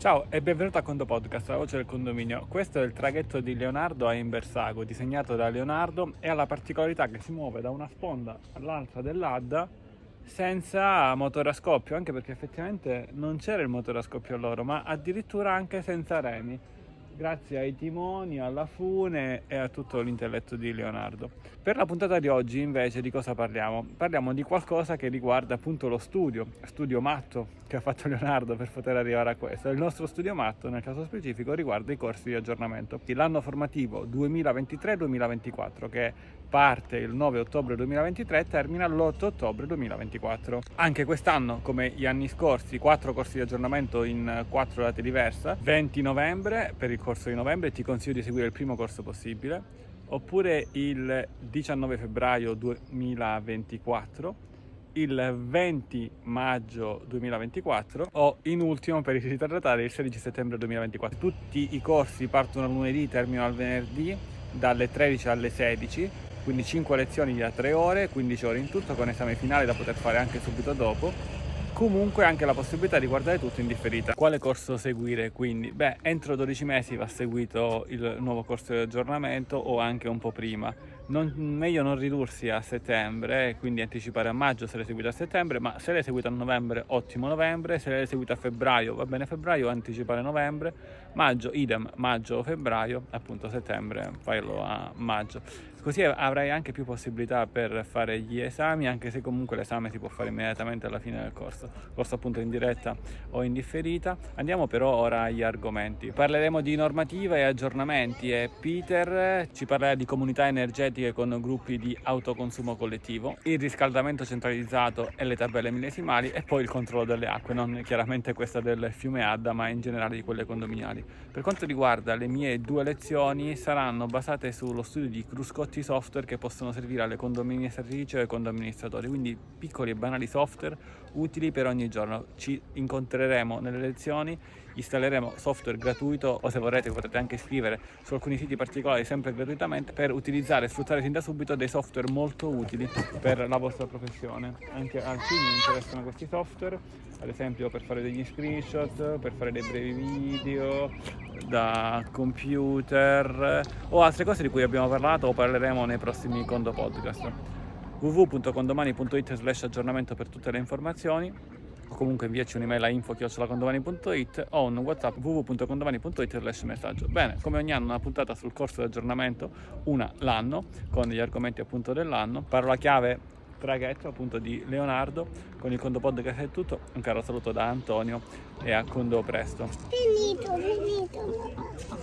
Ciao e benvenuto a Condo Podcast, la voce del condominio. Questo è il traghetto di Leonardo a Inversago, disegnato da Leonardo e ha la particolarità che si muove da una sponda all'altra dell'Adda senza motore a scoppio, anche perché effettivamente non c'era il motore a scoppio loro, ma addirittura anche senza remi grazie ai timoni, alla fune e a tutto l'intelletto di Leonardo. Per la puntata di oggi invece di cosa parliamo? Parliamo di qualcosa che riguarda appunto lo studio, studio matto che ha fatto Leonardo per poter arrivare a questo. Il nostro studio matto nel caso specifico riguarda i corsi di aggiornamento. L'anno formativo 2023-2024 che parte il 9 ottobre 2023 e termina l'8 ottobre 2024. Anche quest'anno, come gli anni scorsi, quattro corsi di aggiornamento in quattro date diverse. 20 novembre per il corso di novembre, ti consiglio di seguire il primo corso possibile, oppure il 19 febbraio 2024 il 20 maggio 2024 o in ultimo per i ritardati il 16 settembre 2024. Tutti i corsi partono lunedì, terminano al venerdì dalle 13 alle 16 quindi 5 lezioni da 3 ore, 15 ore in tutto con esame finale da poter fare anche subito dopo. Comunque anche la possibilità di guardare tutto in differita. Quale corso seguire quindi? Beh, entro 12 mesi va seguito il nuovo corso di aggiornamento o anche un po' prima non, meglio non ridursi a settembre, quindi anticipare a maggio se l'hai seguito a settembre, ma se l'hai seguito a novembre, ottimo novembre, se l'hai seguito a febbraio, va bene febbraio, anticipare novembre, maggio, idem, maggio o febbraio, appunto settembre, fallo a maggio. Così avrai anche più possibilità per fare gli esami, anche se comunque l'esame si può fare immediatamente alla fine del corso, corso appunto in diretta o in differita. Andiamo però ora agli argomenti. Parleremo di normativa e aggiornamenti e Peter ci parlerà di comunità energetica pratiche con gruppi di autoconsumo collettivo, il riscaldamento centralizzato e le tabelle millesimali e poi il controllo delle acque, non chiaramente questa del fiume Adda ma in generale di quelle condominiali. Per quanto riguarda le mie due lezioni saranno basate sullo studio di cruscotti software che possono servire alle condominiatrici e ai condoministratori, quindi piccoli e banali software utili per ogni giorno. Ci incontreremo nelle lezioni, installeremo software gratuito o se vorrete potete anche scrivere su alcuni siti particolari sempre gratuitamente per utilizzare e sfruttare sin da subito dei software molto utili per la vostra professione. Anche a chi mi interessano questi software, ad esempio per fare degli screenshot, per fare dei brevi video da computer o altre cose di cui abbiamo parlato o parleremo nei prossimi Condo Podcast www.condomani.it slash aggiornamento per tutte le informazioni o comunque inviaci un'email a info.condomani.it o un whatsapp www.condomani.it slash messaggio. Bene, come ogni anno una puntata sul corso di aggiornamento, una l'anno, con gli argomenti appunto dell'anno. Parola chiave traghetto appunto di Leonardo con il Condo Podcast è tutto. Un caro saluto da Antonio e a Condo presto. Finito, finito.